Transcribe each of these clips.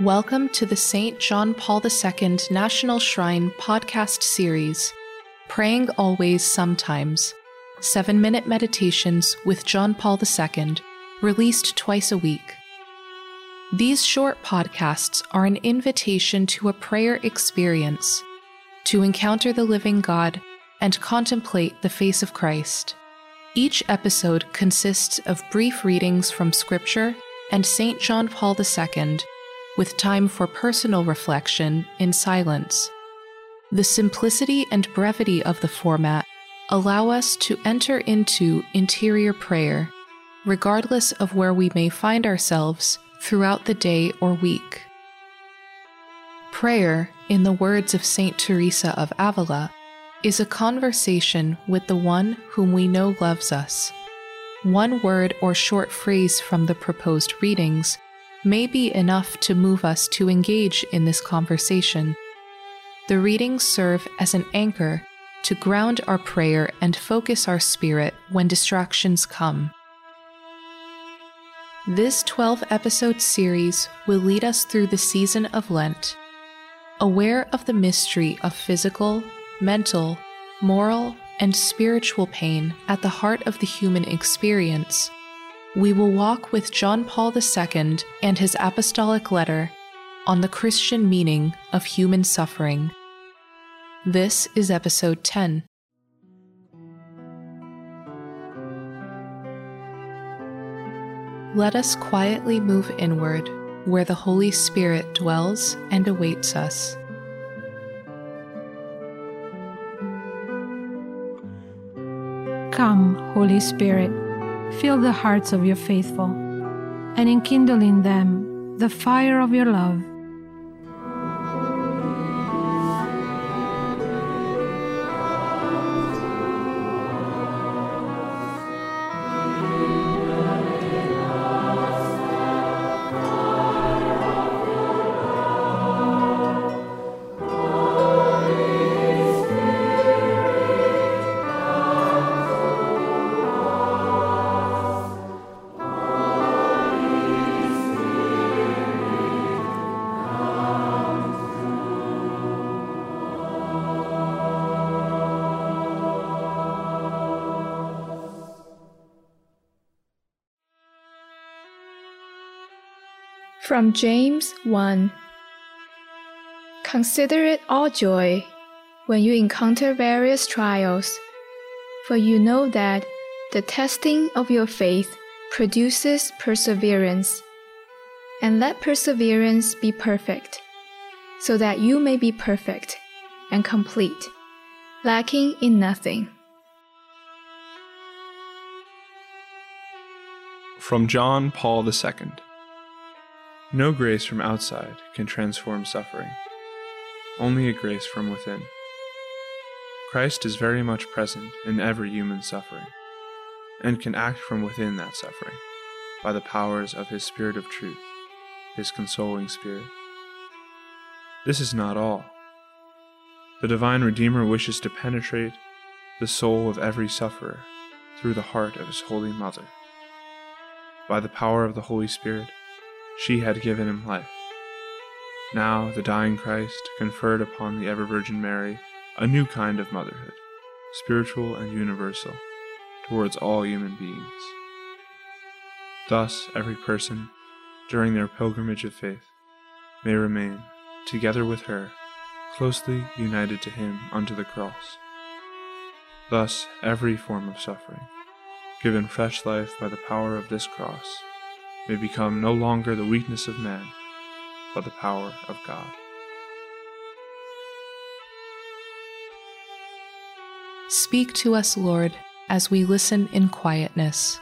Welcome to the St. John Paul II National Shrine podcast series, Praying Always Sometimes, seven minute meditations with John Paul II, released twice a week. These short podcasts are an invitation to a prayer experience, to encounter the living God and contemplate the face of Christ. Each episode consists of brief readings from Scripture and St. John Paul II, with time for personal reflection in silence. The simplicity and brevity of the format allow us to enter into interior prayer, regardless of where we may find ourselves throughout the day or week. Prayer, in the words of St. Teresa of Avila, is a conversation with the one whom we know loves us. One word or short phrase from the proposed readings may be enough to move us to engage in this conversation. The readings serve as an anchor to ground our prayer and focus our spirit when distractions come. This 12 episode series will lead us through the season of Lent. Aware of the mystery of physical, mental, moral, and spiritual pain at the heart of the human experience, we will walk with John Paul II and his apostolic letter on the Christian meaning of human suffering. This is episode 10. Let us quietly move inward, where the Holy Spirit dwells and awaits us. Come, Holy Spirit, fill the hearts of your faithful, and enkindle in them the fire of your love. From James 1 Consider it all joy when you encounter various trials, for you know that the testing of your faith produces perseverance. And let perseverance be perfect, so that you may be perfect and complete, lacking in nothing. From John Paul II No grace from outside can transform suffering, only a grace from within. Christ is very much present in every human suffering, and can act from within that suffering by the powers of His Spirit of truth, His consoling Spirit. This is not all. The Divine Redeemer wishes to penetrate the soul of every sufferer through the heart of His Holy Mother. By the power of the Holy Spirit, she had given him life. Now the dying Christ conferred upon the ever Virgin Mary a new kind of motherhood, spiritual and universal, towards all human beings. Thus, every person, during their pilgrimage of faith, may remain, together with her, closely united to him unto the cross. Thus, every form of suffering, given fresh life by the power of this cross, may become no longer the weakness of man, but the power of God. Speak to us, Lord, as we listen in quietness.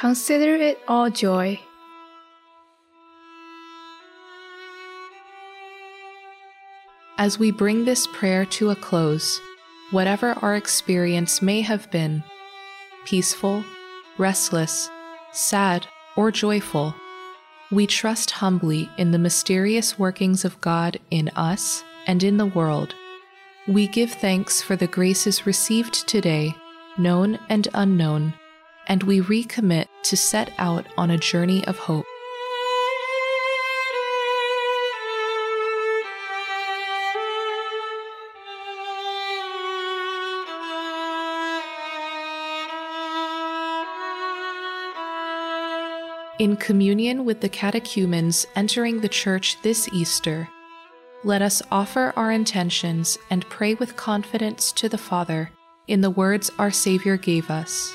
Consider it all joy. As we bring this prayer to a close, whatever our experience may have been peaceful, restless, sad, or joyful we trust humbly in the mysterious workings of God in us and in the world. We give thanks for the graces received today, known and unknown, and we recommit to set out on a journey of hope. In communion with the catechumens entering the Church this Easter, let us offer our intentions and pray with confidence to the Father in the words our Savior gave us.